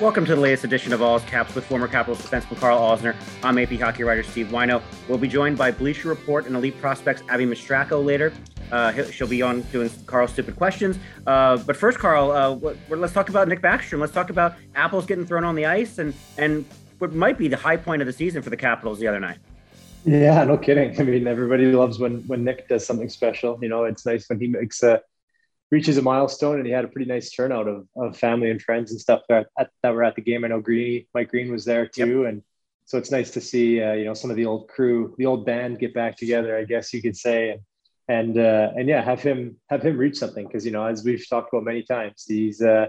Welcome to the latest edition of All's Caps with former Capitals defenseman Carl Alzner. I'm AP hockey writer Steve Whyno. We'll be joined by Bleacher Report and elite prospects Abby Mastracco later. Uh, she'll be on doing Carl's stupid questions. Uh, but first, Carl, uh, let's talk about Nick Backstrom. Let's talk about apples getting thrown on the ice and and what might be the high point of the season for the Capitals the other night. Yeah, no kidding. I mean, everybody loves when when Nick does something special. You know, it's nice when he makes a reaches a milestone and he had a pretty nice turnout of, of family and friends and stuff that, at, that were at the game. I know Green, Mike Green was there too. Yep. And so it's nice to see, uh, you know, some of the old crew, the old band get back together, I guess you could say. And, and, uh, and yeah, have him, have him reach something. Cause, you know, as we've talked about many times, he's, uh,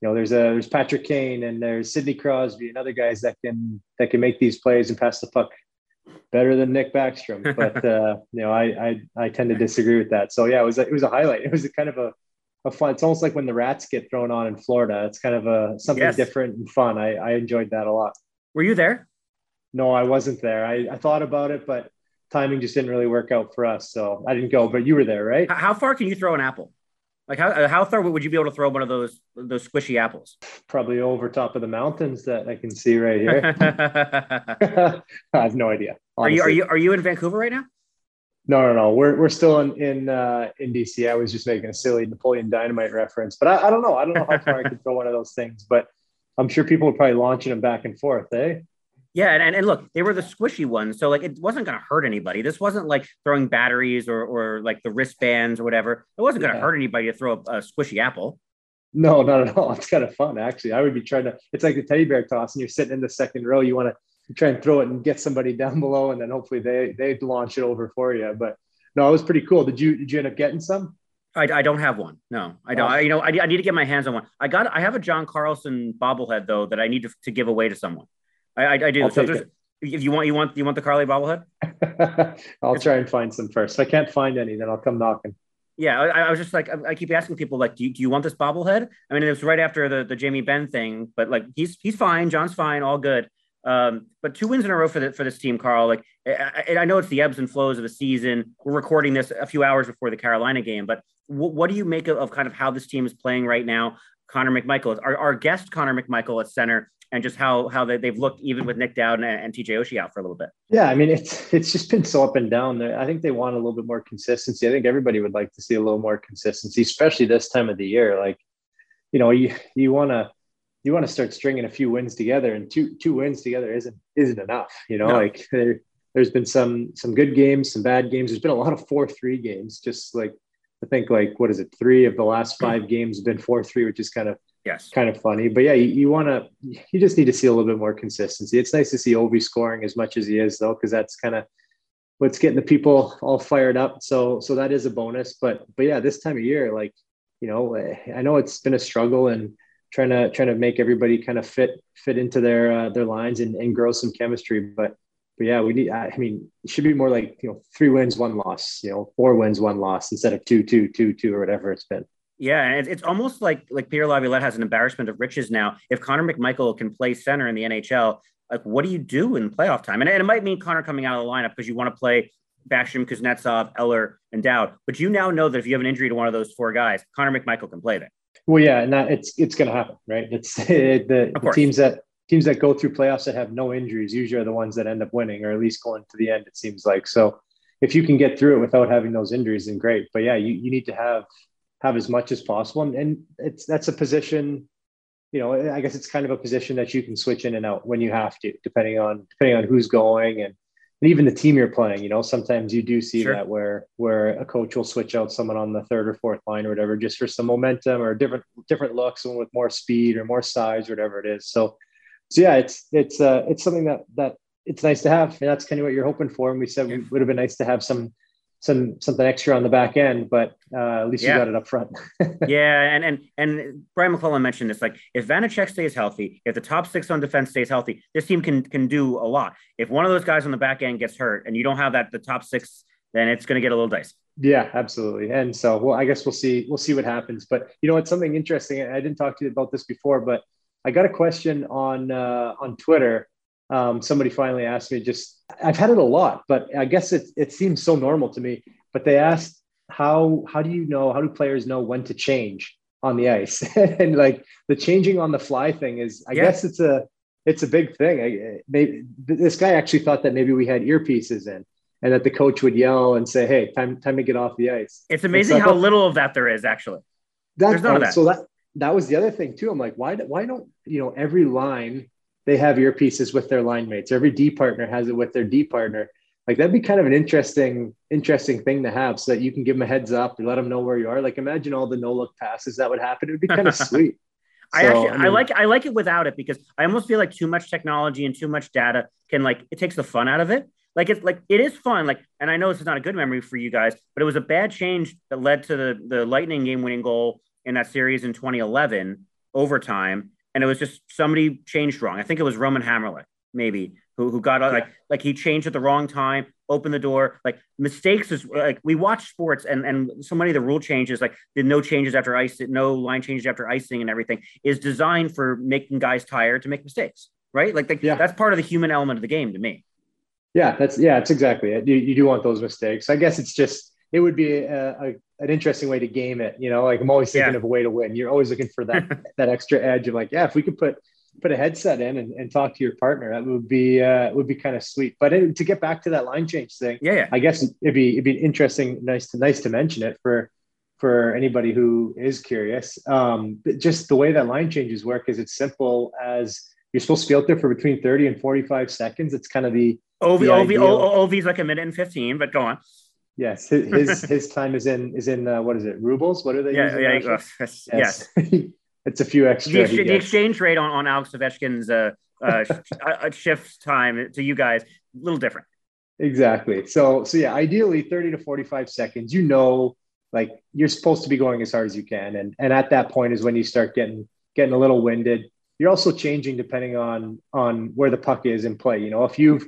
you know, there's a, there's Patrick Kane and there's Sidney Crosby and other guys that can, that can make these plays and pass the puck better than Nick Backstrom. But uh, you know, I, I I tend to disagree with that. So yeah, it was a, it was a highlight. It was a kind of a, a fun. It's almost like when the rats get thrown on in Florida. It's kind of a something yes. different and fun. I, I enjoyed that a lot. Were you there? No, I wasn't there. I, I thought about it, but timing just didn't really work out for us. So I didn't go. But you were there, right? How far can you throw an apple? Like how how far would you be able to throw one of those those squishy apples? Probably over top of the mountains that I can see right here. I have no idea. Honestly. Are you are you are you in Vancouver right now? No, no, no. We're we're still in in uh, in DC. I was just making a silly Napoleon Dynamite reference, but I, I don't know. I don't know how far I could throw one of those things, but I'm sure people are probably launching them back and forth, eh? Yeah, and, and look, they were the squishy ones, so like it wasn't going to hurt anybody. This wasn't like throwing batteries or or like the wristbands or whatever. It wasn't going to yeah. hurt anybody to throw a, a, squishy apple. No, not at all. It's kind of fun, actually. I would be trying to. It's like the teddy bear toss, and you're sitting in the second row. You want to try and throw it and get somebody down below, and then hopefully they they launch it over for you. But no, it was pretty cool. Did you did you end up getting some? I, I don't have one. No, I don't. Oh. I, you know, I, I need to get my hands on one. I got. I have a John Carlson bobblehead though that I need to, to give away to someone. I, I, I do. I'll so there's, if you want, you want, you want the Carly bobblehead. I'll try and find some first. If I can't find any, then I'll come knocking. Yeah, I, I was just like, I, I, keep asking people, like, do you, do you want this bobblehead? I mean, it was right after the the Jamie Benn thing, but like, he's he's fine, John's fine, all good. Um, but two wins in a row for the for this team, Carl. Like, I, I know it's the ebbs and flows of the season. We're recording this a few hours before the Carolina game, but w- what do you make of, of kind of how this team is playing right now? Connor McMichael, our, our guest Connor McMichael at center and just how how they, they've looked even with Nic Dowd and, and TJ Oshie out for a little bit. Yeah, I mean it's it's just been so up and down. I think they want a little bit more consistency. I think everybody would like to see a little more consistency, especially this time of the year. Like, you know, you you want to you want to start stringing a few wins together, and two two wins together isn't isn't enough. You know, no. like there, there's been some some good games, some bad games. There's been a lot of four three games. Just like I think like what is it? Three of the last hmm. five games have been four three, which is kind of Yes. Kind of funny. But yeah, you, you want to, you just need to see a little bit more consistency. It's nice to see Ovi scoring as much as he is, though, because that's kind of what's getting the people all fired up. So, so that is a bonus. But, but yeah, this time of year, like, you know, I know it's been a struggle and trying to, trying to make everybody kind of fit, fit into their, uh, their lines and, and grow some chemistry. But, but yeah, we need, I mean, it should be more like, you know, three wins, one loss, you know, four wins, one loss instead of two, two, two, two, or whatever it's been. Yeah, and it's almost like like Peter Laviolette has an embarrassment of riches now. If Connor McMichael can play center in the NHL, like what do you do in playoff time? And, and it might mean Connor coming out of the lineup because you want to play Backstrom, Kuznetsov, Eller, and Dowd. But you now know that if you have an injury to one of those four guys, Connor McMichael can play there. Well, yeah, and that it's it's going to happen, right? It's it, the, the teams that teams that go through playoffs that have no injuries usually are the ones that end up winning, or at least going to the end. It seems like so. If you can get through it without having those injuries, then great. But yeah, you, you need to have have as much as possible. And, and it's that's a position, you know, I guess it's kind of a position that you can switch in and out when you have to, depending on depending on who's going and and even the team you're playing, you know, sometimes you do see Sure. that where where a coach will switch out someone on the third or fourth line or whatever, just for some momentum or different different looks, someone with more speed or more size or whatever it is. So, so yeah, it's it's uh, it's something that that it's nice to have, and that's kind of what you're hoping for. And we said it would have been nice to have some some something extra on the back end, but uh, at least Yeah. you got it up front. yeah, and and and Brian MacLellan mentioned this. Like, if Vanecek stays healthy, if the top six on defense stays healthy, this team can can do a lot. If one of those guys on the back end gets hurt, and you don't have that the top six, then it's going to get a little dicey. Yeah, absolutely. And so, well, I guess we'll see. We'll see what happens. But you know, what's something interesting. I didn't talk to you about this before, but I got a question on uh, on Twitter. Um, somebody finally asked me. Just I've had it a lot, but I guess it it seems so normal to me. But they asked how how do you know how do players know when to change on the ice and like the changing on the fly thing is I Yeah. guess it's a it's a big thing. I, maybe this guy actually thought that maybe we had earpieces in and that the coach would yell and say, "Hey, time time to get off the ice." It's amazing so- how little of that there is actually. That, There's none of oh, that. So that that was the other thing too. I'm like, why why don't you know every line they have earpieces with their line mates? Every D partner has it with their D partner. Like that'd be kind of an interesting interesting thing to have, so that you can give them a heads up and let them know where you are. Like imagine all the no look passes that would happen. It would be kind of sweet. I actually I, mean, like I like it without it because I almost feel like too much technology and too much data can like it takes the fun out of it. Like it's like it is fun. Like, and I know this is not a good memory for you guys, but it was a bad change that led to the the Lightning game winning goal in that series in 2011 overtime, and it was just somebody changed wrong. I think it was Roman Hamrlik maybe who who got like like he changed at the wrong time, opened the door. Like mistakes is like we watch sports and and so many of the rule changes like the no changes after ice, no line changes after icing and everything is designed for making guys tired to make mistakes, right? Like, like Yeah. that's part of the human element of the game to me. Yeah, that's yeah, it's exactly it. You, you do want those mistakes. I guess it's just it would be a, a, an interesting way to game it. You know, like I'm always thinking Yeah. of a way to win. You're always looking for that that extra edge of like, yeah, if we could put put a headset in and, and talk to your partner, that would be uh, would be kind of sweet. But it, to get back to that line change thing, Yeah, yeah. I guess it'd be it'd be interesting, nice to nice to mention it for for anybody who is curious. Um, but just the way that line changes work is it's simple as you're supposed to be out there for between 30 and 45 seconds. It's kind of the OV, the OV, ideal- O- OV's like a minute and 15, but go on. Yes, his his, his time is in is in uh, what is it rubles? What are they? Yeah, using yeah. uh, yes. yes. it's a few extra. The, the exchange rate on, on Alex Ovechkin's uh, uh, uh, shift time to you guys, a little different. Exactly. So so yeah, ideally thirty to forty five seconds. You know, like you're supposed to be going as hard as you can, and and at that point is when you start getting getting a little winded. You're also changing depending on on where the puck is in play. You know, if you've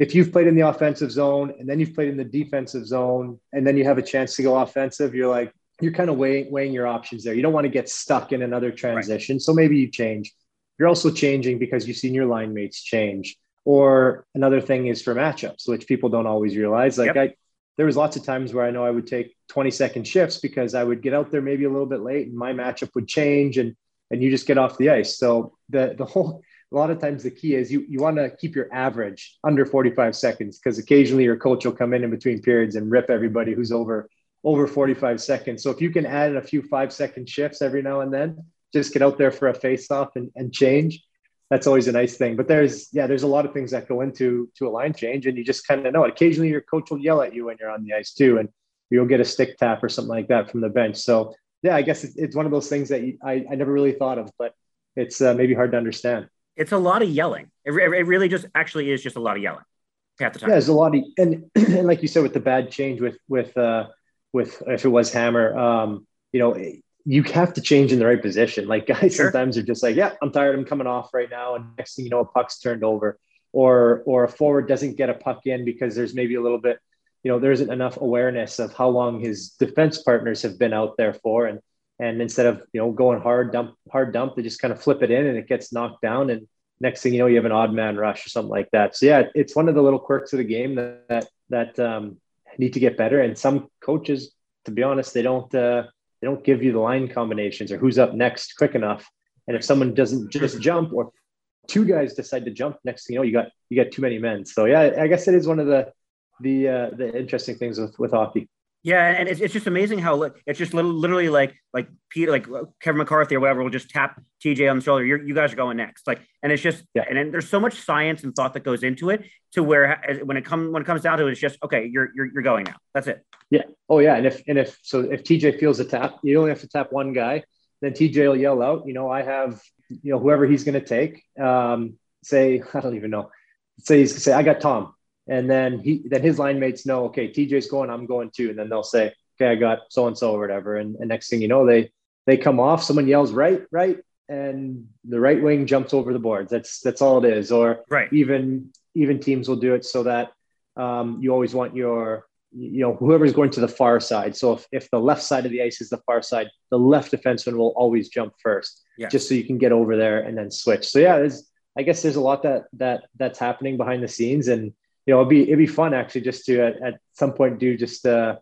if you've played in the offensive zone and then you've played in the defensive zone and then you have a chance to go offensive, you're like you're kind of weighing weighing your options there. You don't want to get stuck in another transition, so maybe you change. You're also changing because you've seen your line mates change. Or another thing is for matchups, which people don't always realize. Like Yep. I, there was lots of times where I know I would take 20 second shifts because I would get out there maybe a little bit late and my matchup would change and and you just get off the ice. So the the whole a lot of times the key is you you want to keep your average under 45 seconds because occasionally your coach will come in in between periods and rip everybody who's over over 45 seconds. So if you can add in a few five second shifts every now and then, just get out there for a face off and, and change. That's always a nice thing. But there's yeah, there's a lot of things that go into to a line change, and you just kind of know it. Occasionally your coach will yell at you when you're on the ice too, and you'll get a stick tap or something like that from the bench. So yeah, I guess it's, it's one of those things that you, I, I never really thought of, but it's uh, maybe hard to understand. It's a lot of yelling. It, it really just actually is just a lot of yelling half the time. Yeah, there's a lot of and, and like you said with the bad change with with uh with if it was Hammer, um, you know, you have to change in the right position. Like guys Sure. sometimes are just like, yeah, I'm tired, I'm coming off right now, and next thing you know, a puck's turned over, or or a forward doesn't get a puck in because there's maybe a little bit, you know, there isn't enough awareness of how long his defense partners have been out there for, and and instead of you know going hard dump hard dump, they just kind of flip it in and it gets knocked down and next thing you know, you have an odd man rush or something like that. So yeah, it's one of the little quirks of the game that that, um, need to get better. And some coaches, to be honest, they don't uh, they don't give you the line combinations or who's up next quick enough. And if someone doesn't just jump or two guys decide to jump, next thing you know, you got you got too many men. So yeah, I guess it is one of the the uh, the interesting things with with hockey. Yeah, and it's, it's just amazing how it's just literally like like Peter, like Kevin McCarthy or whatever will just tap TJ on the shoulder. You're, you guys are going next, like, and it's just yeah. and then there's so much science and thought that goes into it to where when it comes when it comes down to it, it's just okay. You're you're you're going now. That's it. Yeah. Oh yeah. And if and if so, if TJ feels a tap, you only have to tap one guy. Then TJ will yell out. You know, I have you know whoever he's going to take. Um, say I don't even know. Say he's say I got Tom and then he then his line mates know okay tj's going i'm going too. And then they'll say okay i got so and so or whatever. And, and next thing you know they they come off. Someone yells right right. And the right wing jumps over the boards. That's that's all it is. Or right. even even teams will do it so that um, you always want your you know whoever's going to the far side. So if, if the left side of the ice is the far side the left defenseman will always jump first yeah. just so you can get over there and then switch. So yeah there's i guess there's a lot that that that's happening behind the scenes. And you know, it'd be it'd be fun actually just to at, at some point do just uh,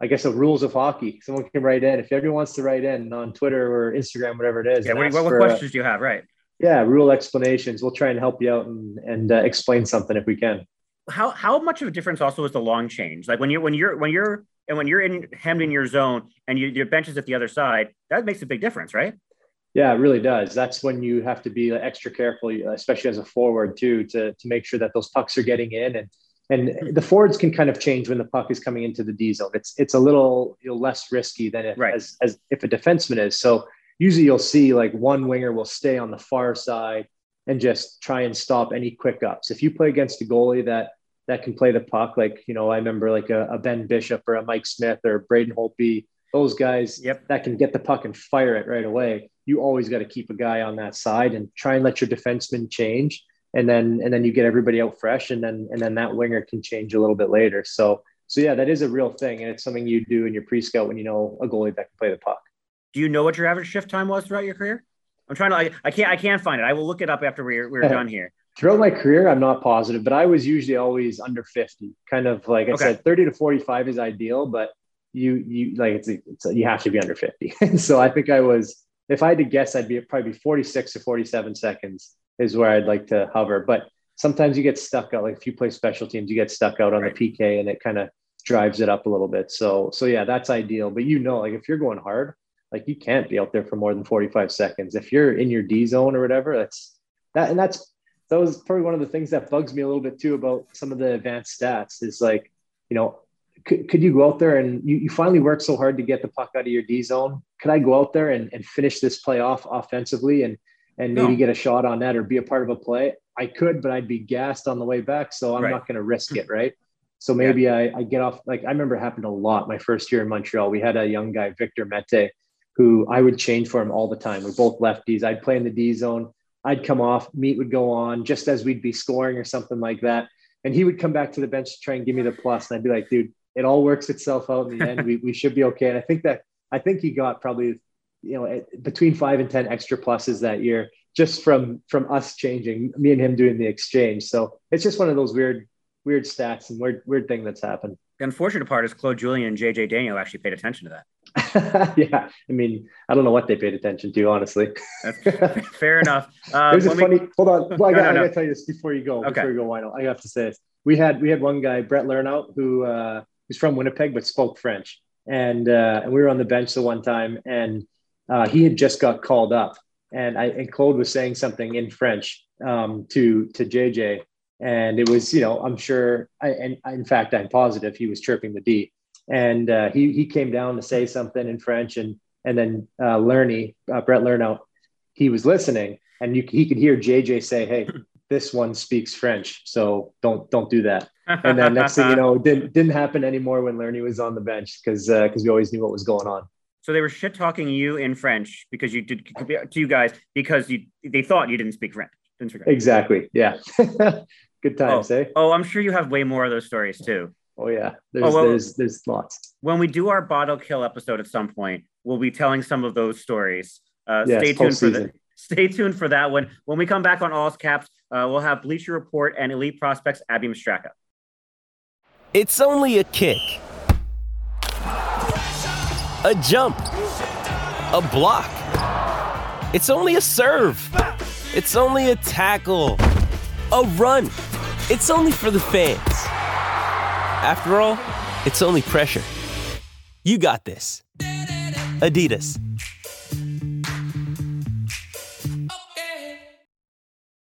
I guess the rules of hockey. Someone can write in if everyone wants to write in on Twitter or Instagram, whatever it is. Yeah, what, what, what questions do you have? Right. Yeah, rule explanations. We'll try and help you out and and uh, explain something if we can. How how much of a difference also is the long change? Like when you're when you're when you're and when you're in hemmed in your zone and you, your bench is at the other side, that makes a big difference, right? Yeah, it really does. That's when you have to be extra careful, especially as a forward too, to to make sure that those pucks are getting in and and the forwards can kind of change when the puck is coming into the D zone. It's it's a little you know, less risky than if, right. as, as if a defenseman is. So usually you'll see like one winger will stay on the far side and just try and stop any quick ups. If you play against a goalie that that can play the puck, like you know, I remember like a, a Ben Bishop or a Mike Smith or Braden Holtby, those guys yep. that can get the puck and fire it right away you always got to keep a guy on that side and try and let your defenseman change. And then and then you get everybody out fresh and then and then that winger can change a little bit later. So so yeah that is a real thing and it's something you do in your pre-scout when you know a goalie that can play the puck. Do you know what your average shift time was throughout your career? I'm trying to i, I can't i can't find it. I will look it up after we're, we're done here. Throughout my career i'm not positive but i was usually always under 50 kind of like i okay. said 30 to 45 is ideal but you you like it's, it's you have to be under 50 so i think i was if I had to guess, I'd be probably 46 to 47 seconds is where I'd like to hover. But sometimes you get stuck out. Like if you play special teams, you get stuck out on right. the PK and it kind of drives it up a little bit. So, so yeah, that's ideal. But you know, like if you're going hard, like you can't be out there for more than 45 seconds. If you're in your D zone or whatever, that's that. And that's, that was probably one of the things that bugs me a little bit too about some of the advanced stats is like, you know, could, could you go out there and you, you finally work so hard to get the puck out of your D zone? Could I go out there and, and finish this play off offensively and and maybe no. get a shot on that or be a part of a play? I could, but I'd be gassed on the way back. So I'm right. not going to risk it. Right. So maybe yeah. I, I get off, like I remember happened a lot my first year in Montreal. We had a young guy, Victor Mete, who I would change for him all the time. We're both lefties. I'd play in the D zone. I'd come off, Mete would go on just as we'd be scoring or something like that. And he would come back to the bench to try and give me the plus. And I'd be like, dude, it all works itself out in the end. we, we should be okay. And I think that I think he got probably you know between five and ten extra pluses that year just from from us changing me and him doing the exchange. So it's just one of those weird weird stats and weird weird thing that's happened. The unfortunate part is Claude Julien and JJ Daigneault actually paid attention to that. yeah, I mean, I don't know what they paid attention to, honestly. fair enough. Um, There's a funny. We... Hold on, well, I, got, no, no, I got to tell you this before you go. Okay. Before you go, Whyno, I have to say this. We had we had one guy, Brett Lernout, who uh, He's from Winnipeg, but spoke French. And, uh, and we were on the bench the one time, and uh, he had just got called up. And, I, and Claude was saying something in French um, to, to JJ. And it was, you know, I'm sure, I, and in fact, I'm positive he was chirping the D. And uh, he, he came down to say something in French. And, and then uh, Lerny, uh, Brett Lernout, he was listening and you, he could hear JJ say, Hey, this one speaks French, so don't don't do that. And then next thing you know, it didn't didn't happen anymore when Lerny was on the bench because because uh, we always knew what was going on. So they were shit talking you in French because you did to you guys because you they thought you didn't speak French. Didn't speak French. Exactly. Yeah. Good times, oh. eh? Oh, I'm sure you have way more of those stories too. Oh yeah, there's oh, well, there's there's lots. When we do our bottle kill episode at some point, we'll be telling some of those stories. Uh, yes, stay tuned for the stay tuned for that one. When we come back on All's Caps, uh, we'll have Bleacher Report and Elite Prospects Abby Mastracco. It's only a kick, a jump, a block. It's only a serve. It's only a tackle, a run. It's only for the fans. After all, it's only pressure. You got this. Adidas.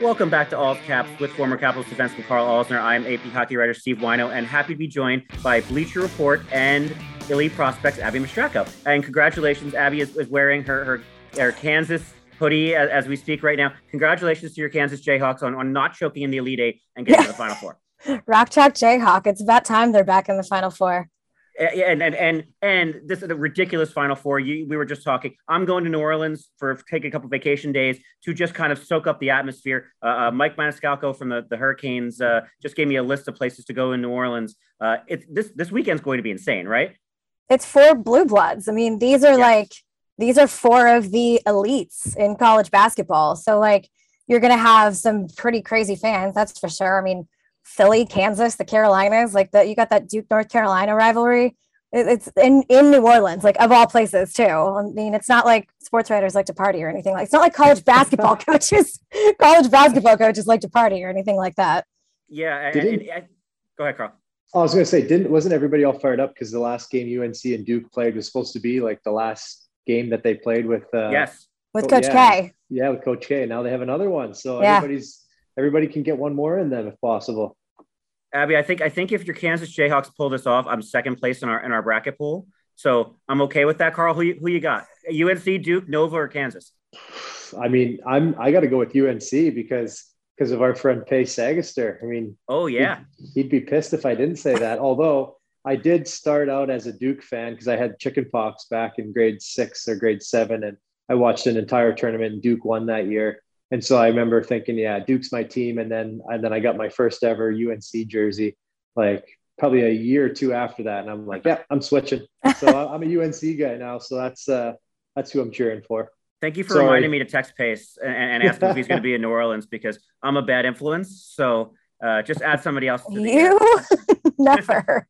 Welcome back to All Caps with former Capitals defenseman Carl Alzner. I'm AP hockey writer Steve Whyno, and happy to be joined by Bleacher Report and Elite Prospects Abby Mastracco. And congratulations, Abby is, is wearing her, her, her Kansas hoodie as, as, we speak right now. Congratulations to your Kansas Jayhawks on, on not choking in the Elite Eight and getting to the Final Four. Rock Chalk Jayhawk. It's about time they're back in the Final Four and and and and this is a ridiculous final four. You, we were just talking. I'm going to New Orleans for take a couple vacation days to just kind of soak up the atmosphere. Uh, uh, Mike Maniscalco from the, the Hurricanes uh, just gave me a list of places to go in New Orleans. Uh, it's this this weekend's going to be insane, right? It's four blue bloods. I mean, these are like these are four of the elites in college basketball. So like you're gonna have some pretty crazy fans, that's for sure. I mean, Philly, Kansas, the Carolinas, like that. You got that Duke North Carolina rivalry. It's in in New Orleans, like of all places, too. I mean, it's not like sports writers like to party or anything like. It's not like college basketball coaches, college basketball coaches like to party or anything like that. Yeah. And, and, and, go ahead, Carl. I was going to say, didn't wasn't everybody all fired up because the last game UNC and Duke played was supposed to be like the last game that they played with. Uh, yes. With Coach yeah, K. Yeah, with Coach K. Now they have another one, so yeah. everybody's everybody can get one more in them if possible. Abby, I think I think if your Kansas Jayhawks pull this off, I'm second place in our in our bracket pool. So I'm okay with that, Carl, Who you, who you got? UNC, Duke, Nova, or Kansas? I mean, I'm I got to go with UNC because because of our friend Pace Sagaster. I mean, oh yeah, he'd, he'd, be pissed if I didn't say that. Although I did start out as a Duke fan because I had chickenpox back in grade six or grade seven, and I watched an entire tournament. and Duke won that year. And so I remember thinking, yeah, Duke's my team. And then and then I got my first ever UNC jersey, like probably a year or two after that. And I'm like, yeah, I'm switching. So I'm a UNC guy now. So that's uh that's who I'm cheering for. Thank you for Sorry. reminding me to text Pace and, and ask him if he's going to be in New Orleans because I'm a bad influence. So uh, just add somebody else. To you never.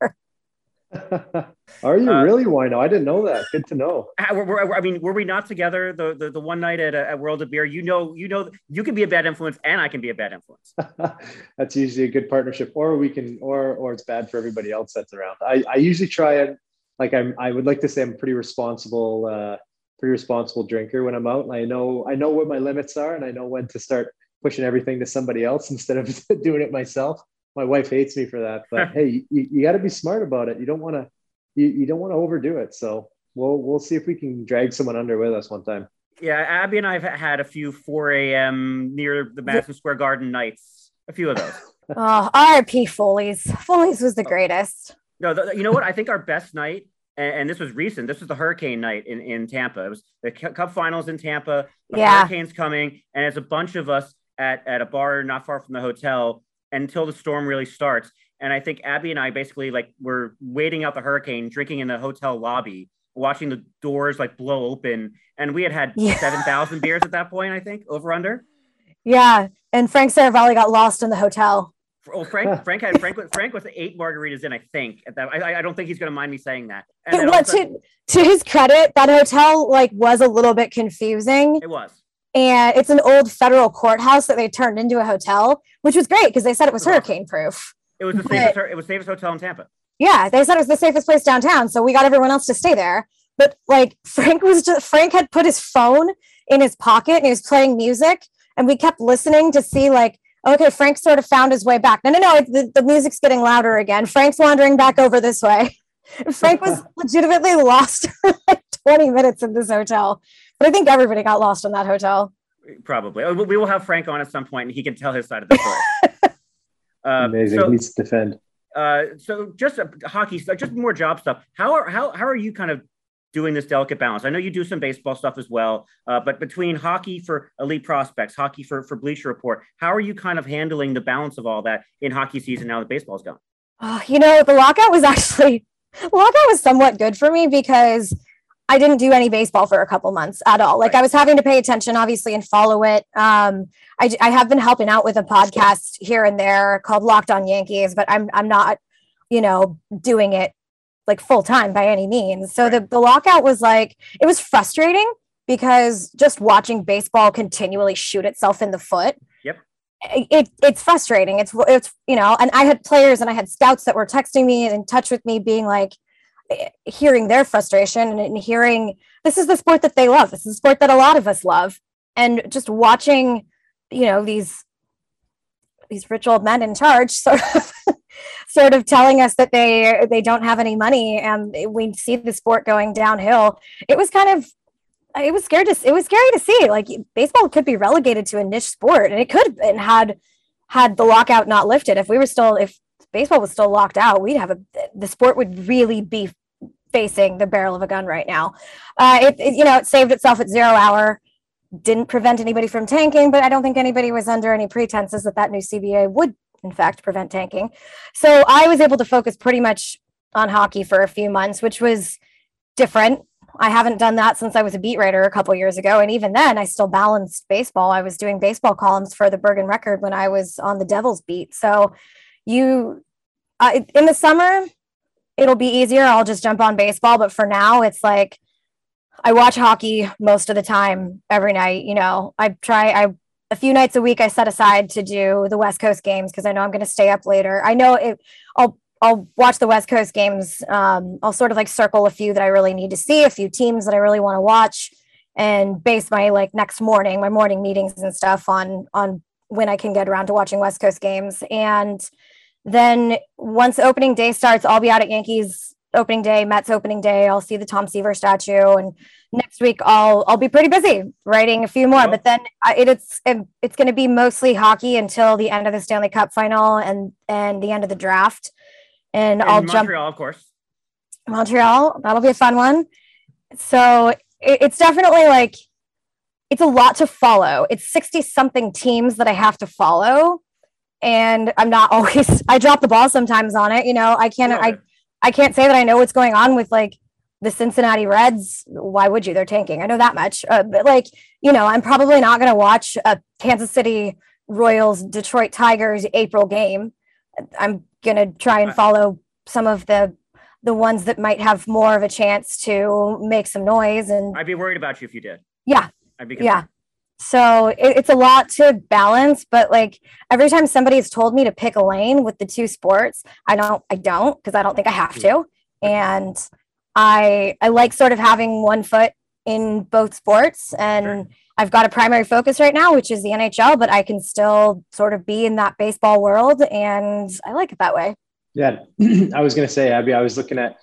Are you uh, really? Why no? I didn't know that. Good to know. Uh, we're, we're, I mean, were we not together the, the, the one night at, at World of Beer? You know, you know, you can be a bad influence, and I can be a bad influence. that's usually a good partnership, or we can, or or it's bad for everybody else that's around. I, I usually try and like I'm. I would like to say I'm pretty responsible, uh, pretty responsible drinker when I'm out, and I know I know what my limits are, and I know when to start pushing everything to somebody else instead of doing it myself my wife hates me for that. But hey, you, you got to be smart about it. You don't want to you, you don't want to overdo it. So we'll we'll see if we can drag someone under with us one time. Yeah, Abby and I have had a few 4 a.m. near the Madison Square Garden nights. A few of those. oh, RP Foley's. Foley's was the oh. greatest. No, the, you know what? I think our best night, and, and, this was recent. This was the Hurricane night in, in Tampa. It was the Cup Finals in Tampa. The yeah. Hurricanes coming, and it's a bunch of us at, at a bar not far from the hotel until the storm really starts. And I think Abby and I basically like were waiting out the hurricane, drinking in the hotel lobby, watching the doors like blow open. And we had had yeah. 7,000 beers at that point, I think, over under. Yeah. And Frank Seravalli got lost in the hotel. Oh, Frank! Frank had Frank. Frank was eight margaritas in, I think. At that, I, I don't think he's going to mind me saying that. And what, to to his credit, that hotel like was a little bit confusing. It was and it's an old federal courthouse that they turned into a hotel, which was great because they said it was hurricane proof. It was the safest. But, it was safest hotel in Tampa. Yeah, they said it was the safest place downtown, so we got everyone else to stay there. But like Frank was just Frank had put his phone in his pocket and he was playing music, and we kept listening to see like, okay, Frank sort of found his way back. No, no, no, the, the music's getting louder again. Frank's wandering back over this way. Frank was legitimately lost for like 20 minutes in this hotel. But I think everybody got lost in that hotel. Probably. Oh, we will have Frank on at some point, and he can tell his side of the story. uh, Amazing. So, He's defend. Uh, so just uh, hockey stuff, just more job stuff. How are how how are you kind of doing this delicate balance? I know you do some baseball stuff as well, uh, but between hockey for elite prospects, hockey for for Bleacher Report, how are you kind of handling the balance of all that in hockey season now that baseball's gone? Uh, you know, the lockout was actually lockout was somewhat good for me because I didn't do any baseball for a couple months at all. Like right. I was having to pay attention, obviously, and follow it. Um, I, I have been helping out with a podcast here and there called Locked On Yankees, but I'm I'm not, you know, doing it like full time by any means. So right. the the lockout was like it was frustrating because just watching baseball continually shoot itself in the foot. Yep. It, it's frustrating. It's it's you know, and I had players and I had scouts that were texting me and in touch with me, being like, hearing their frustration and hearing this is the sport that they love. This is a sport that a lot of us love. And just watching, you know, these these rich old men in charge sort of sort of telling us that they they don't have any money and we see the sport going downhill. It was kind of it was scared to it was scary to see like baseball could be relegated to a niche sport and it could and had had the lockout not lifted if we were still if baseball was still locked out we'd have a the sport would really be facing the barrel of a gun right now. Uh, it, it, you know, it saved itself at zero hour, didn't prevent anybody from tanking, but I don't think anybody was under any pretenses that that new CBA would, in fact, prevent tanking. So I was able to focus pretty much on hockey for a few months, which was different. I haven't done that since I was a beat writer a couple years ago, and even then, I still balanced baseball. I was doing baseball columns for the Bergen Record when I was on the Devils beat. So, you uh, in the summer, it'll be easier. I'll just jump on baseball. But for now, it's like I watch hockey most of the time every night. You know, I try, I, a few nights a week I set aside to do the West Coast games because I know I'm going to stay up later. I know it, I'll, I'll watch the West Coast games. Um, I'll sort of like circle a few that I really need to see, a few teams that I really want to watch, and base my like next morning, my morning meetings and stuff on on when I can get around to watching West Coast games. And then once opening day starts, I'll be out at Yankees opening day, Mets opening day. I'll see the Tom Seaver statue, and next week I'll I'll be pretty busy writing a few more. But then it, it's it, it's going to be mostly hockey until the end of the Stanley Cup final and and the end of the draft. And, and I'll Montreal, jump Montreal, of course. Montreal, that'll be a fun one. So it, it's definitely like it's a lot to follow. It's 60 something teams that I have to follow and I'm not always I drop the ball sometimes on it. You know, I can't I I can't say that I know what's going on with like the Cincinnati Reds. Why would you? They're tanking. I know that much. Uh, but like, you know, I'm probably not going to watch a Kansas City Royals Detroit Tigers April game. I'm going to try and follow some of the the ones that might have more of a chance to make some noise and I'd be worried about you if you did. Yeah. I'd be concerned. yeah. So it, it's a lot to balance, but like every time somebody has told me to pick a lane with the two sports, I don't, I don't, because I don't think I have to. And I, I like sort of having one foot in both sports and sure. I've got a primary focus right now, which is the NHL, but I can still sort of be in that baseball world and I like it that way. Yeah. I was going to say, Abby, I was looking at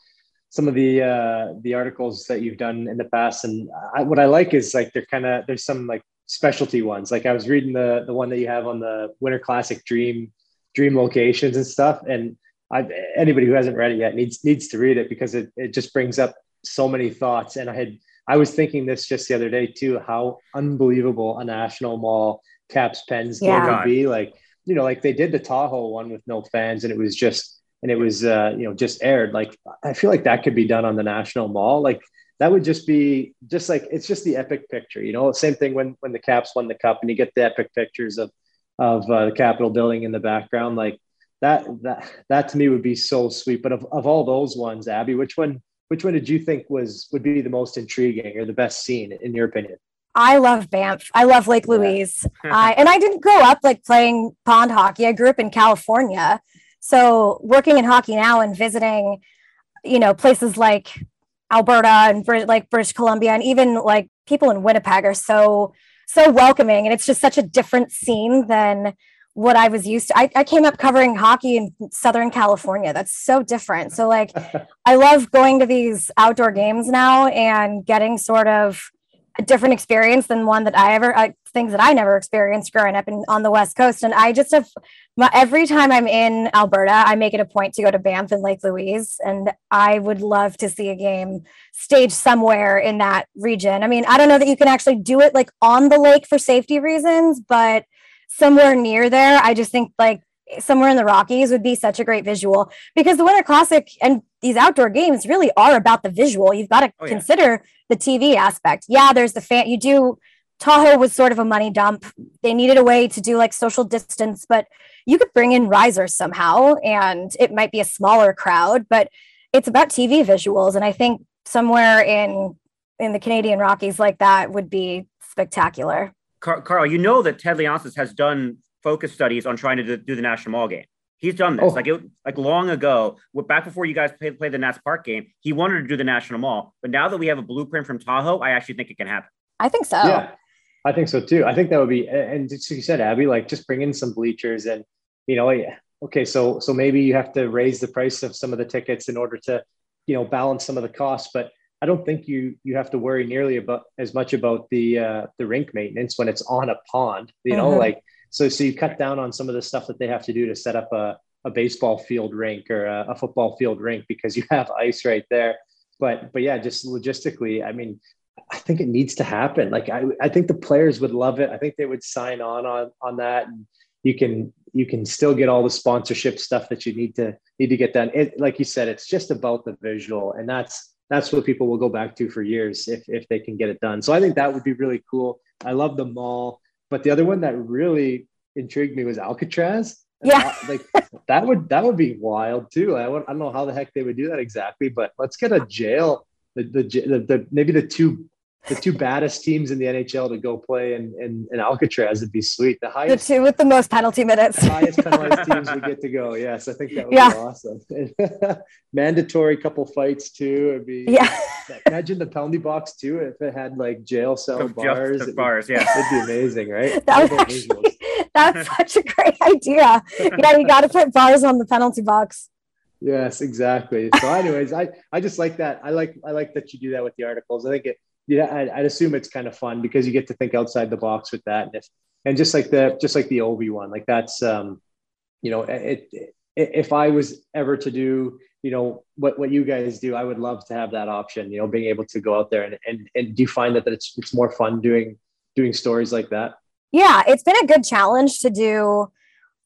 some of the uh, the articles that you've done in the past, and I, what I like is like they're kind of there's some like specialty ones. Like I was reading the the one that you have on the Winter Classic Dream Dream locations and stuff, and I, anybody who hasn't read it yet needs needs to read it because it it just brings up so many thoughts. And I had I was thinking this just the other day too, how unbelievable a national mall Caps Pens game yeah. would be. Like you know, like they did the Tahoe one with no fans, and it was just and it was uh, you know just aired. Like I feel like that could be done on the national mall. Like that would just be just like it's just the epic picture, you know. Same thing when when the Caps won the cup and you get the epic pictures of of uh, the Capitol building in the background, like that that that to me would be so sweet. But of, of all those ones, Abby, which one which one did you think was would be the most intriguing or the best scene in your opinion? I love Banff. I love Lake Louise. I, and I didn't grow up like playing pond hockey. I grew up in California. So working in hockey now and visiting, you know, places like Alberta and like British Columbia and even like people in Winnipeg are so so welcoming and it's just such a different scene than what I was used to. I, I came up covering hockey in Southern California. That's so different. So like I love going to these outdoor games now and getting sort of a different experience than one that I ever uh, things that I never experienced growing up in, on the West Coast. And I just have my, every time I'm in Alberta, I make it a point to go to Banff and Lake Louise, and I would love to see a game staged somewhere in that region. I mean, I don't know that you can actually do it like on the lake for safety reasons, but somewhere near there, I just think like somewhere in the Rockies would be such a great visual because the Winter Classic and these outdoor games really are about the visual. You've got to oh, yeah. consider the TV aspect. Yeah, there's the fan. You do. Tahoe was sort of a money dump. They needed a way to do like social distance, but you could bring in risers somehow, and it might be a smaller crowd, but it's about TV visuals. And I think somewhere in in the Canadian Rockies like that would be spectacular. Carl, you know that Ted Leonsis has done focus studies on trying to do, do the National Mall game. He's done this oh. like it, like long ago, back before you guys played, played the Nats Park game. He wanted to do the National Mall, but now that we have a blueprint from Tahoe, I actually think it can happen. I think so. Yeah, I think so too. I think that would be, and just you said, Abby, like just bring in some bleachers, and you know, okay, so so maybe you have to raise the price of some of the tickets in order to, you know, balance some of the costs, but I don't think you you have to worry nearly about as much about the uh, the rink maintenance when it's on a pond. You know, mm-hmm. like so so you cut down on some of the stuff that they have to do to set up a, a baseball field rink or a, a football field rink because you have ice right there. But but yeah, just logistically, I mean, I think it needs to happen. Like I, I think the players would love it. I think they would sign on on on that. And you can you can still get all the sponsorship stuff that you need to need to get done. It like you said, it's just about the visual, and that's that's what people will go back to for years if if they can get it done. So I think that would be really cool. I love the mall, but the other one that really intrigued me was Alcatraz. Yeah, like that would that would be wild too. I, would, I don't know how the heck they would do that exactly, but let's get a jail. The, the, the, the maybe the two the two baddest teams in the NHL to go play in, in, in Alcatraz would be sweet. The highest the two with the most penalty minutes. the highest penalized teams would get to go. Yes, I think that would yeah. be awesome. Mandatory couple fights too. It'd be yeah. Imagine the penalty box too if it had like jail cell bars. Just bars, yeah. It'd be amazing, right? That would actually, that's such a great idea. Yeah, you got to put bars on the penalty box. Yes, exactly. So, anyways, I I just like that. I like I like that you do that with the articles. I think it yeah, I'd, I'd, assume it's kind of fun because you get to think outside the box with that. And, if, and just like the, just like the Ovi one, like that's, um, you know, it, it, if I was ever to do, you know, what, what you guys do, I would love to have that option, you know, being able to go out there and, and, and do you find that, that it's, it's more fun doing, doing stories like that? Yeah, it's been a good challenge to do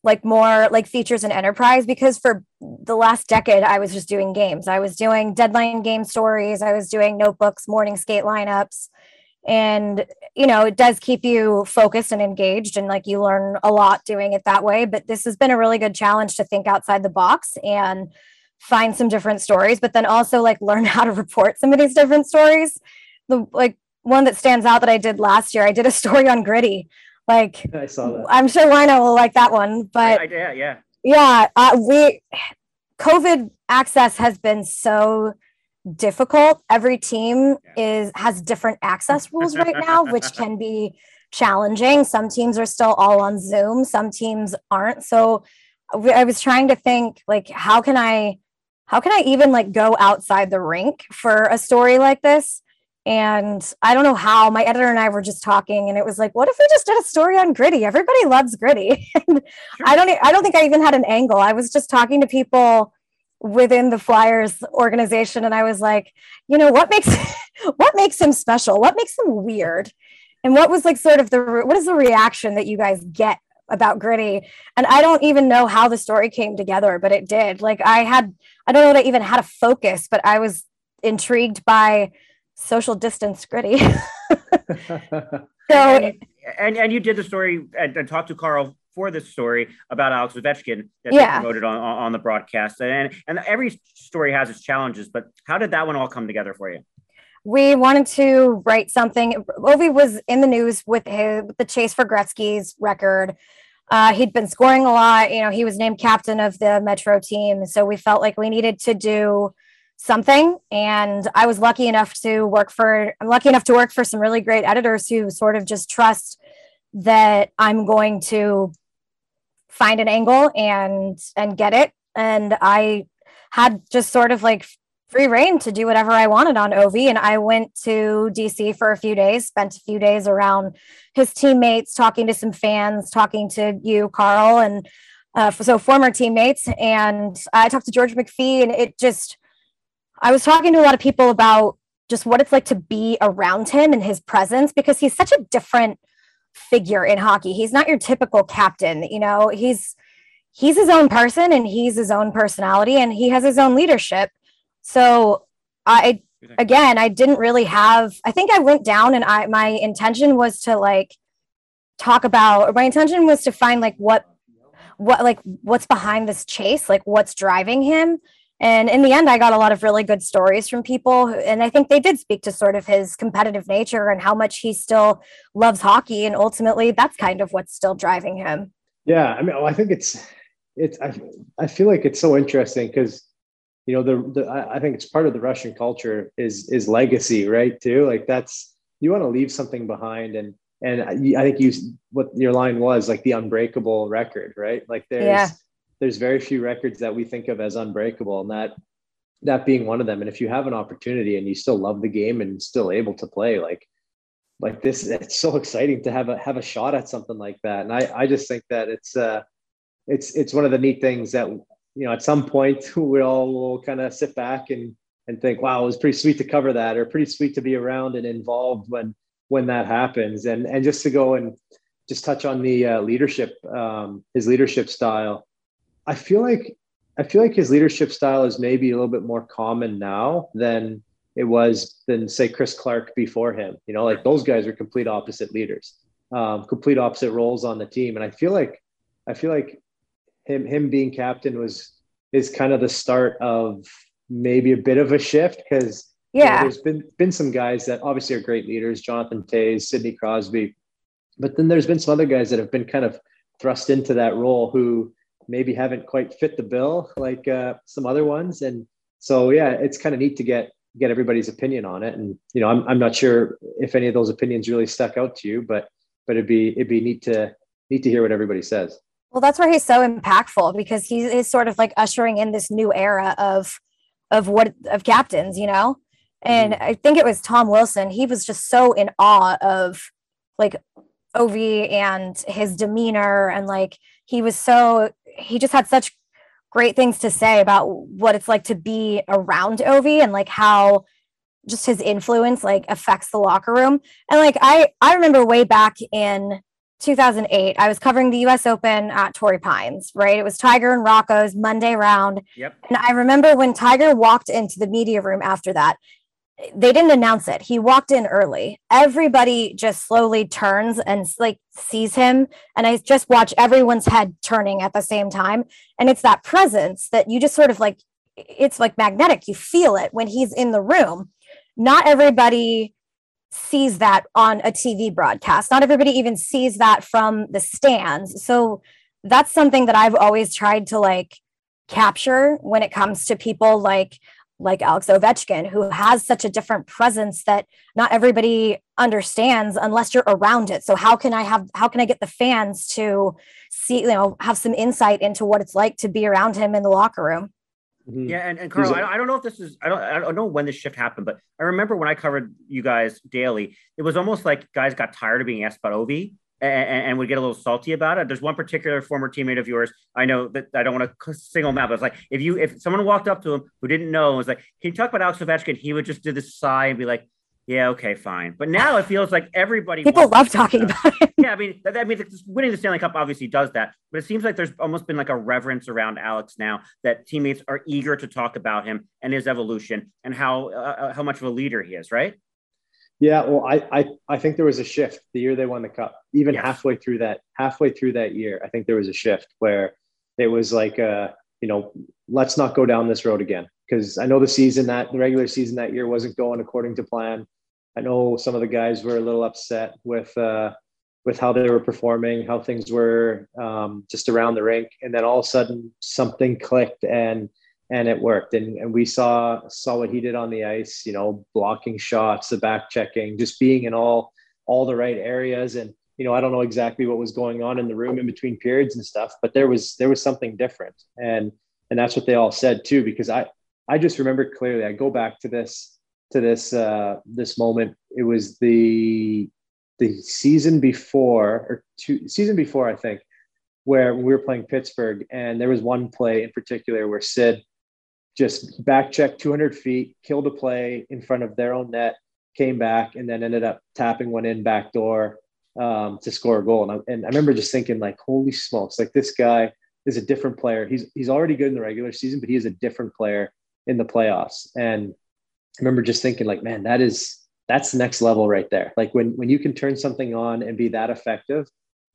like more like features and enterprise because for the last decade I was just doing games. I was doing deadline game stories, I was doing notebooks, morning skate lineups. And you know, it does keep you focused and engaged and like you learn a lot doing it that way, but this has been a really good challenge to think outside the box and find some different stories, but then also like learn how to report some of these different stories. The like one that stands out that I did last year, I did a story on gritty like I saw that. I'm sure Lino will like that one, but yeah, yeah, yeah. Uh, we COVID access has been so difficult. Every team is has different access rules right now, which can be challenging. Some teams are still all on Zoom. Some teams aren't. So I was trying to think like how can I how can I even like go outside the rink for a story like this? And I don't know how my editor and I were just talking, and it was like, what if we just did a story on gritty? Everybody loves gritty. I don't, I don't think I even had an angle. I was just talking to people within the Flyers organization, and I was like, you know, what makes what makes him special? What makes him weird? And what was like sort of the what is the reaction that you guys get about gritty and i don't even know how the story came together but it did like i had i don't know that i even had a focus but i was intrigued by social distance gritty. so and, and, and you did the story and, and talked to Carl for this story about Alex Ovechkin that yeah. they promoted on, on the broadcast. And and every story has its challenges, but how did that one all come together for you? We wanted to write something. Ovi was in the news with his, the chase for Gretzky's record. Uh, he'd been scoring a lot. You know, he was named captain of the Metro team. So we felt like we needed to do something. And i was lucky enough to work for i'm lucky enough to work for some really great editors who sort of just trust that i'm going to find an angle and and get it. And i had just sort of like free reign to do whatever i wanted on ov and i went to dc for a few days spent a few days around his teammates talking to some fans talking to you carl and uh, so former teammates. And i talked to george mcphee and it just I was talking to a lot of people about just what it's like to be around him and his presence because he's such a different figure in hockey. He's not your typical captain, you know. He's he's his own person and he's his own personality and he has his own leadership. So I again, I didn't really have I think I went down and I my intention was to like talk about my intention was to find like what what like what's behind this chase, like what's driving him. And in the end, I got a lot of really good stories from people. And I think they did speak to sort of his competitive nature and how much he still loves hockey. And ultimately, that's kind of what's still driving him. Yeah. I mean, oh, I think it's, it's, I, I feel like it's so interesting because, you know, the, the, I think it's part of the Russian culture is, is legacy, right? Too. Like that's, you want to leave something behind. And, and I think you, what your line was like the unbreakable record, right? Like there's, yeah there's very few records that we think of as unbreakable, and that that being one of them. And if you have an opportunity and you still love the game and still able to play, like like this, it's so exciting to have a have a shot at something like that. And I I just think that it's uh it's it's one of the neat things that you know at some point we all will kind of sit back and and think, wow, it was pretty sweet to cover that, or pretty sweet to be around and involved when when that happens, and and just to go and just touch on the uh, leadership, um, his leadership style. I feel like I feel like his leadership style is maybe a little bit more common now than it was than say Chris Clark before him. You know, like those guys are complete opposite leaders, um, complete opposite roles on the team. And I feel like I feel like him him being captain was is kind of the start of maybe a bit of a shift because yeah, you know, there's been been some guys that obviously are great leaders, Jonathan Toews, Sidney Crosby, but then there's been some other guys that have been kind of thrust into that role who maybe haven't quite fit the bill like uh, some other ones. And so, yeah, it's kind of neat to get get everybody's opinion on it. And you know, I'm I'm not sure if any of those opinions really stuck out to you, but but it'd be it'd be neat to neat to hear what everybody says. Well, that's where he's so impactful because he is sort of like ushering in this new era of of what of captains, you know. And mm-hmm. I think it was Tom Wilson. He was just so in awe of like Ovi and his demeanor and like he was so he just had such great things to say about what it's like to be around Ovi and like how just his influence like affects the locker room. And like I I remember way back in 2008, I was covering the US Open at Torrey Pines, right? It was Tiger and Rocco's Monday round. Yep. And I remember when Tiger walked into the media room after that, they didn't announce it. He walked in early. Everybody just slowly turns and like sees him. And I just watch everyone's head turning at the same time. And it's that presence that you just sort of like, it's like magnetic. You feel it when he's in the room. Not everybody sees that on a TV broadcast. Not everybody even sees that from the stands. So that's something that I've always tried to like capture when it comes to people like like Alex Ovechkin, who has such a different presence that not everybody understands unless you're around it. So how can I have how can I get the fans to see, you know, have some insight into what it's like to be around him in the locker room? Mm-hmm. Yeah, and, and Carl, I, I, don't know if this is I don't I don't know when this shift happened, but I remember when I covered you guys daily, it was almost like guys got tired of being asked about Ovi and, and, would get a little salty about it. There's one particular former teammate of yours. I know that I don't want to single him out, but it's like if you if someone walked up to him who didn't know and was like, "Can you talk about Alex Ovechkin?" He would just do this sigh and be like, "Yeah, okay, fine." But now it feels like everybody people love talking about it. Yeah, I mean, that, I mean, winning the Stanley Cup obviously does that, but it seems like there's almost been like a reverence around Alex now that teammates are eager to talk about him and his evolution and how uh, uh how much of a leader he is, right? Yeah, well, I, I I think there was a shift the year they won the cup. Even yes. halfway through that, halfway through that year, I think there was a shift where it was like, uh, you know, let's not go down this road again. Because I know the season that the regular season that year wasn't going according to plan. I know some of the guys were a little upset with uh, with how they were performing, how things were um, just around the rink, and then all of a sudden something clicked and and it worked. And, and we saw saw what he did on the ice. You know, blocking shots, the back checking, just being in all all the right areas. And you know, I don't know exactly what was going on in the room in between periods and stuff, but there was there was something different. And and that's what they all said too. Because I I just remember clearly. I go back to this to this uh, this moment. It was the the season before or two season before I think where we were playing Pittsburgh and there was one play in particular where Sid just back checked 200 feet, killed a play in front of their own net, came back, and then ended up tapping one in back door um, to score a goal. And I, and I remember just thinking, like, holy smokes, like this guy is a different player. He's he's already good in the regular season, but he is a different player in the playoffs. And I remember just thinking, like, man, that is that's the next level right there. Like when when you can turn something on and be that effective.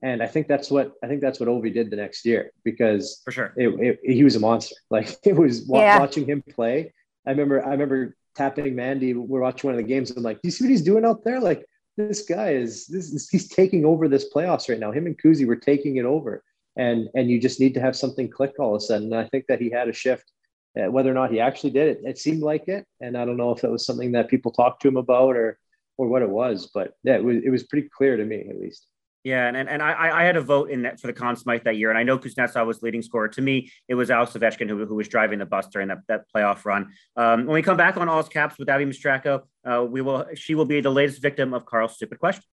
And I think that's what I think that's what Ovi did the next year because for sure it, it, he was a monster. Like it was Yeah. watching him play. I remember I remember tapping Mandy. We're watching one of the games. I'm like, do you see what he's doing out there? Like this guy is this is, he's taking over this playoffs right now. Him and Kuzi were taking it over, and and you just need to have something click all of a sudden. And I think that he had a shift. Uh, whether or not he actually did it, it seemed like it, and I don't know if that was something that people talked to him about or or what it was, but yeah, it was it was pretty clear to me at least. Yeah, and, and I I had a vote in that for the Conn Smythe that year, and I know Kuznetsov was leading scorer. To me, it was Alex Ovechkin who, who was driving the bus during that, that playoff run. Um, when we come back on All's Caps with Abby Mastracco, uh, we will she will be the latest victim of Carl's stupid question.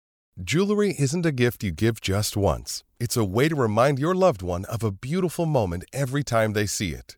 Jewelry isn't a gift you give just once. It's a way to remind your loved one of a beautiful moment every time they see it.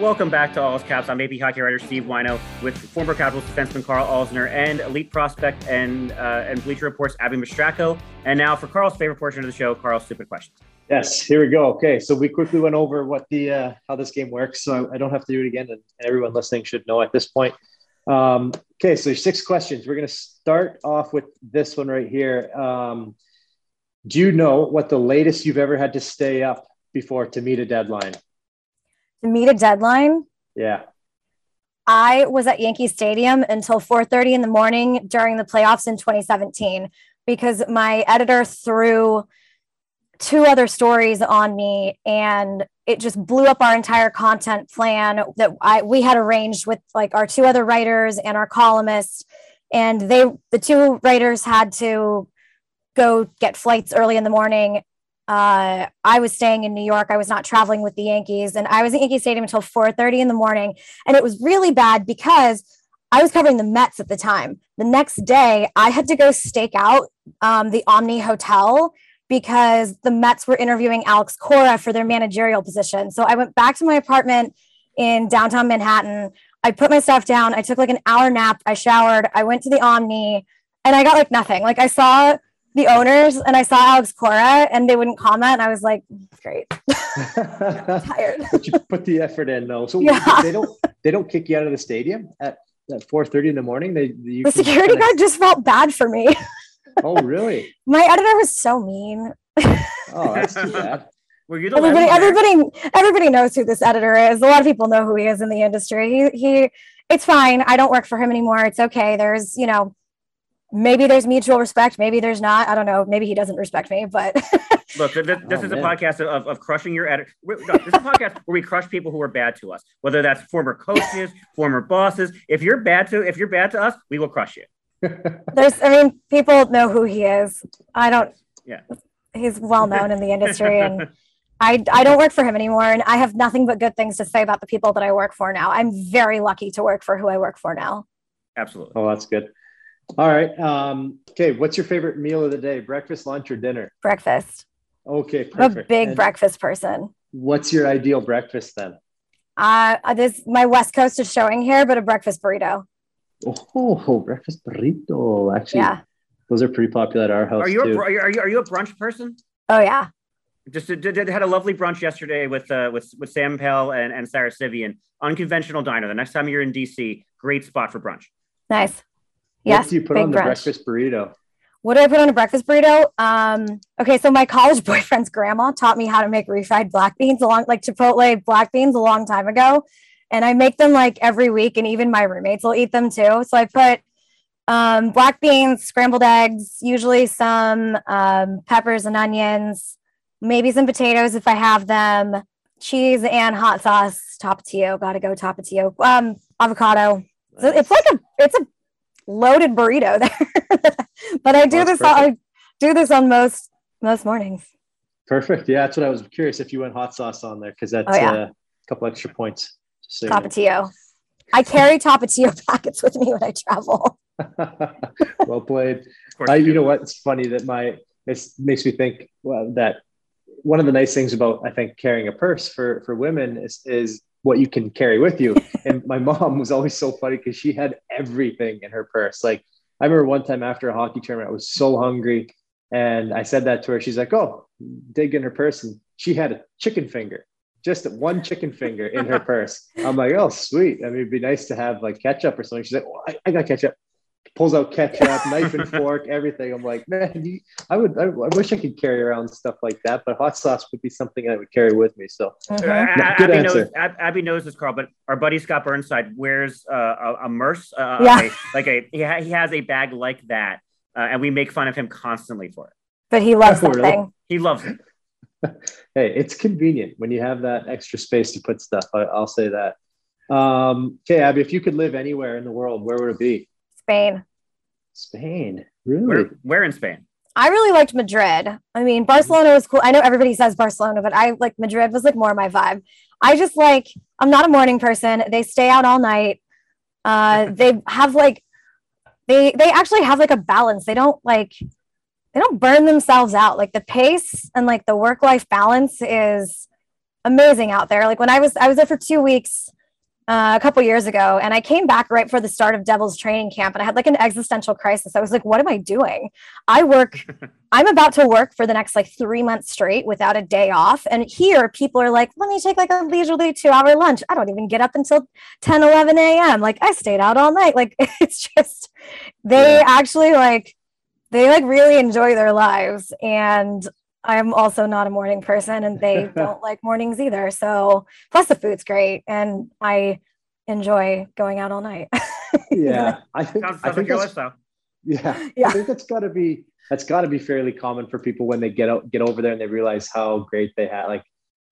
Welcome back to All's Caps. I'm AP hockey writer Steve Whyno with former Capitals defenseman Carl Alzner and elite prospect and uh, and Bleacher Report's Abby Mastracco. And now for Carl's favorite portion of the show, Carl's stupid questions. Yes, here we go. Okay, so we quickly went over what the uh, how this game works, so I, don't have to do it again, and everyone listening should know at this point. Um, okay, so there's six questions. We're going to start off with this one right here. Um, do you know what the latest you've ever had to stay up before to meet a deadline? To meet a deadline, Yeah. I was at Yankee Stadium until 4:30 in the morning during the playoffs in 2017 because my editor threw two other stories on me and it just blew up our entire content plan that I we had arranged with like our two other writers and our columnists and they the two writers had to go get flights early in the morning uh, I was staying in New York. I was not traveling with the Yankees, and I was at Yankee Stadium until 4:30 in the morning, and it was really bad because I was covering the Mets at the time. The next day, I had to go stake out um, the Omni Hotel because the Mets were interviewing Alex Cora for their managerial position. So I went back to my apartment in downtown Manhattan. I put my stuff down. I took like an hour nap. I showered. I went to the Omni, and I got like nothing. Like I saw the owners and I saw Alex Cora and they wouldn't comment. And I was like, great. Tired. but you put the effort in though. So Yeah. they don't they don't kick you out of the stadium at, at 4:30 in the morning. They you The security kinda- guard just felt bad for me. Oh really? My editor was so mean. Oh, that's too bad. Were you the Everybody, last one there? everybody, everybody knows who this editor is. A lot of people know who he is in the industry. He, he, it's fine. I don't work for him anymore. It's okay. There's, you know, maybe there's mutual respect. Maybe there's not. I don't know. Maybe he doesn't respect me, but Look, th- th- this Oh, is a man. podcast of, of crushing your editor. No, this is a podcast where we crush people who are bad to us, whether that's former coaches, former bosses. If you're bad to if you're bad to us, we will crush you. there's, I mean, people know who he is. I don't, Yeah. he's well known in the industry and I, I don't work for him anymore. And I have nothing but good things to say about the people that I work for now. I'm very lucky to work for who I work for now. Absolutely. Oh, that's good. All right. Um, okay. What's your favorite meal of the day? Breakfast, lunch, or dinner? Breakfast. Okay, I'm a big And breakfast person. What's your ideal breakfast then? Uh, this my West Coast is showing here, but a breakfast burrito. Oh, breakfast burrito. Actually, Yeah. those are pretty popular at our house Are you, a, too. br- are you are you are you a brunch person? Oh yeah. Just did, did, had a lovely brunch yesterday with uh, with with Sam Pell and, and Sarah Sivian. Unconventional diner. The next time you're in DC, great spot for brunch. Nice. Yes. what do you put on the brunch. breakfast burrito? What do I put on a breakfast burrito? Um, okay, so my college boyfriend's grandma taught me how to make refried black beans along like Chipotle black beans a long time ago. and I make them like every week, and even my roommates will eat them too. So I put um, black beans, scrambled eggs, usually some um, peppers and onions, maybe some potatoes if I have them, cheese and hot sauce, tapatio. Gotta go tapatio. Um, avocado. So it's like a it's a loaded burrito there. but I do That's this. I do this on most most mornings. Perfect. Yeah, that's what I was curious if you went hot sauce on there because that's Oh, yeah. uh, a couple extra points. Just so you know. Tapatio. I carry tapatio packets with me when I travel. well played. I, you you know what? It's funny that my it makes me think well, that one of the nice things about I think carrying a purse for for women is is what you can carry with you. and my mom was always so funny because she had everything in her purse. Like I remember one time after a hockey tournament, I was so hungry, and I said that to her. She's like, "Oh, dig in her purse," and she had a chicken finger. Just one chicken finger in her purse. I'm like, oh, sweet. I mean, it'd be nice to have like ketchup or something. She's like, oh, I, I got ketchup pulls out ketchup, knife and fork, everything. I'm like, man, you, I would, I, I wish I could carry around stuff like that, but hot sauce would be something I would carry with me. So Mhm. Uh, Good Abby answer. knows. Abby knows this, Carl. But our buddy Scott Burnside wears uh, a, a merce, uh, Yeah. a- like a he, ha- he has a bag like that, uh, and we make fun of him constantly for it. But he loves that really? thing. He loves it. hey, it's convenient when you have that extra space to put stuff. I, I'll say that. Um, okay, Abby, if you could live anywhere in the world, where would it be? Spain. Spain, really? Where, where in Spain? I really liked Madrid. I mean, Barcelona was cool. I know everybody says Barcelona, but I like Madrid was like more my vibe. I just like I'm not a morning person. They stay out all night. Uh, they have like they they actually have like a balance. They don't like they don't burn themselves out. Like the pace and like the work life balance is amazing out there. Like when I was I was there for two weeks uh, a couple years ago, and I came back right for the start of Devil's training camp, and I had like an existential crisis. I was like, "What am I doing? I work. I'm about to work for the next like three months straight without a day off." And here, people are like, "Let me take like a leisurely two-hour lunch." I don't even get up until 10, 11 a.m. Like I stayed out all night. Like it's just they Yeah. actually like they like really enjoy their lives and I'm also not a morning person and they don't like mornings either. So plus the food's great and I enjoy going out all night. Yeah, I think Sounds, I sounds like think your that's, lifestyle. yeah, Yeah. I think that's got to be that's got to be fairly common for people when they get out get over there and they realize how great they had like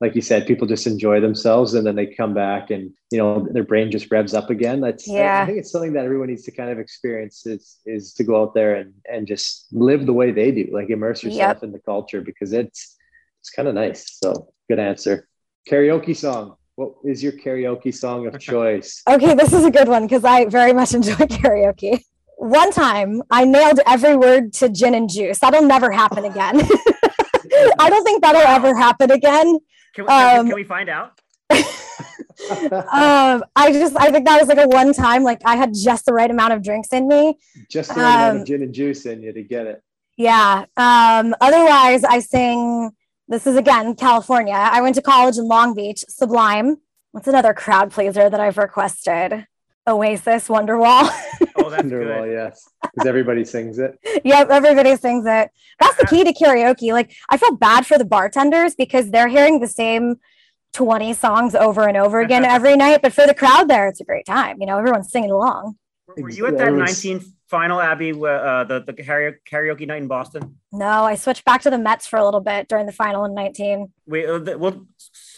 like you said, people just enjoy themselves and then they come back and you know their brain just revs up again. That's I- I, think it's something that everyone needs to kind of experience is is to go out there and and just live the way they do, like immerse yourself Yep. in the culture because it's it's kind of nice. So good answer. Karaoke song. What is your karaoke song of choice? Okay, this is a good one because I very much enjoy karaoke. One time I nailed every word to gin and juice. That'll never happen again. I don't think that'll ever happen again. Can, we- can, Um, can we find out? Um, I just I think that was like a one time, like I had just the right amount of drinks in me. just the right amount um, of gin and juice in you to get it. Yeah. Um, otherwise, I sing. This is again California. I went to college in Long Beach. Sublime. What's another crowd pleaser that I've requested? Oasis, Wonderwall. Oh, that's good. yes, because everybody sings it. yep, everybody sings it. That's the key to karaoke. Like, I feel bad for the bartenders because they're hearing the same 20 songs over and over again every night. But for the crowd there, it's a great time. You know, everyone's singing along. Were you at that Everyone's- 19th final, Abby? Uh, the the karaoke, karaoke night in Boston. No, I switched back to the Mets for a little bit during the final in 19. We uh, the- well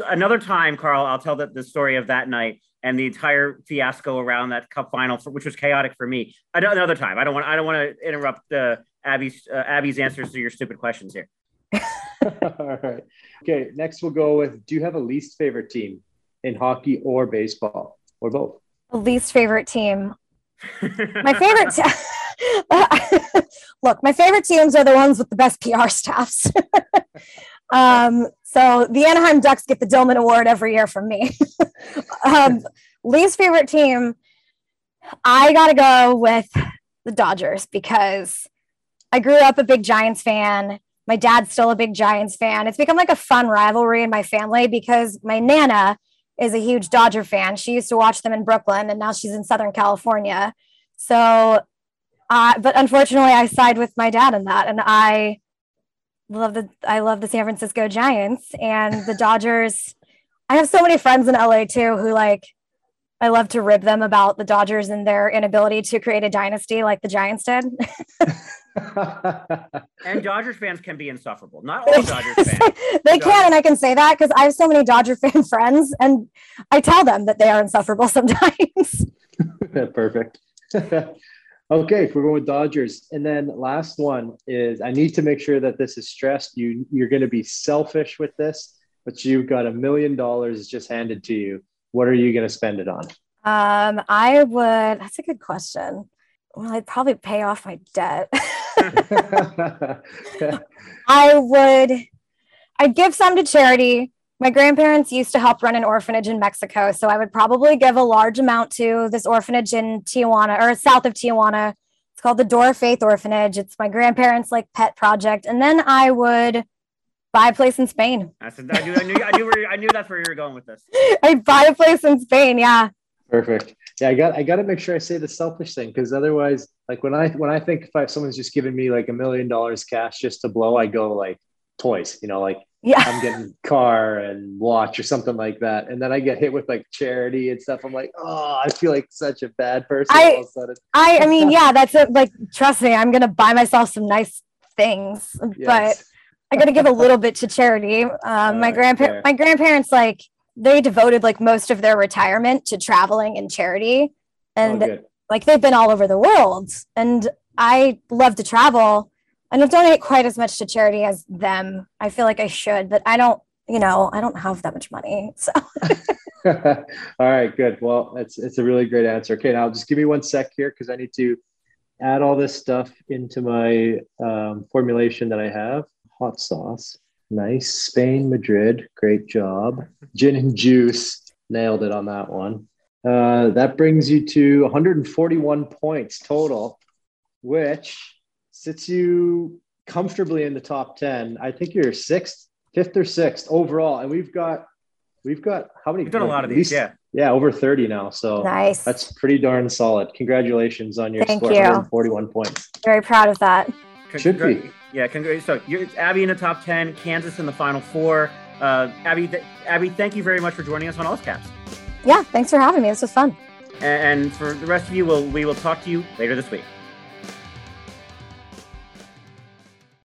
another time, Carl. I'll tell the, the story of that night and the entire fiasco around that cup final, for, which was chaotic for me. Ano- Another time. I don't want. I don't want to interrupt uh, Abby's uh, Abby's answers to your stupid questions here. All right. Okay. Next, we'll go with. Do you have a least favorite team in hockey or baseball or both? Least favorite team. My favorite. Te- Look, my favorite teams are the ones with the best PR staffs. um, so the Anaheim Ducks get the Dillman Award every year from me. um, least favorite team. I got to go with the Dodgers because I grew up a big Giants fan. My dad's still a big Giants fan. It's become like a fun rivalry in my family because my Nana is a huge Dodger fan. She used to watch them in Brooklyn and now she's in Southern California. So, uh, but unfortunately, I side with my dad in that. And I love the, I love the San Francisco Giants and the Dodgers. I have so many friends in LA too who like I love to rib them about the Dodgers and their inability to create a dynasty like the Giants did. and Dodgers fans can be insufferable. Not all Dodgers fans. they can, and I can say that because I have so many Dodger fan friends, and I tell them that they are insufferable sometimes. Perfect. Okay, if we're going with Dodgers, and then last one is I need to make sure that this is stressed. You you're going to be selfish with this, but you've got a million dollars just handed to you. What are you going to spend it on? Um, I would. That's a good question. Well, I'd probably pay off my debt. I would. I'd give some to charity. My grandparents used to help run an orphanage in Mexico, so I would probably give a large amount to this orphanage in Tijuana or south of Tijuana. It's called the Door of Faith Orphanage. It's my grandparents' like pet project, and then I would buy a place in Spain. I, said, I knew, I knew, I knew, where, I knew that's where you were going with this. I'd buy a place in Spain. Yeah. Perfect. Yeah, I got I got to make sure I say the selfish thing because otherwise, like when I when I think if I, someone's just giving me like a million dollars cash just to blow, I go like toys, you know, like yeah, I'm getting car and watch or something like that, and then I get hit with like charity and stuff. I'm like, oh, I feel like such a bad person. I I, I mean, yeah, that's it. Like, trust me, I'm gonna buy myself some nice things, yes. but I got to give a little bit to charity. Um, my grandpa, my grandparents, like they devoted like most of their retirement to traveling and charity, and oh, like they've been all over the world. And I love to travel. I don't donate quite as much to charity as them. I feel like I should, but I don't. You know, I don't have that much money. So. all right, good. Well, it's it's a really great answer. Okay, now just give me one sec here because I need to add all this stuff into my um, formulation that I have hot sauce. Nice. Spain, Madrid. Great job. Gin and juice. Nailed it on that one. Uh, that brings you to 141 points total, which sits you comfortably in the top 10. I think you're sixth, fifth or sixth overall. And we've got, we've got how many? We've done a lot of these. Least, yeah. Yeah. Over 30 now. So nice. That's pretty darn solid. Congratulations on your Thank score. You. 141 points. Very proud of that. Should be. Yeah, congrats. So you're Abby in the top 10, Kansas in the final four. Uh, Abby, th- Abby, thank you very much for joining us on All Caps. Yeah, thanks for having me. This was fun. And, and for the rest of you, we'll, we will talk to you later this week.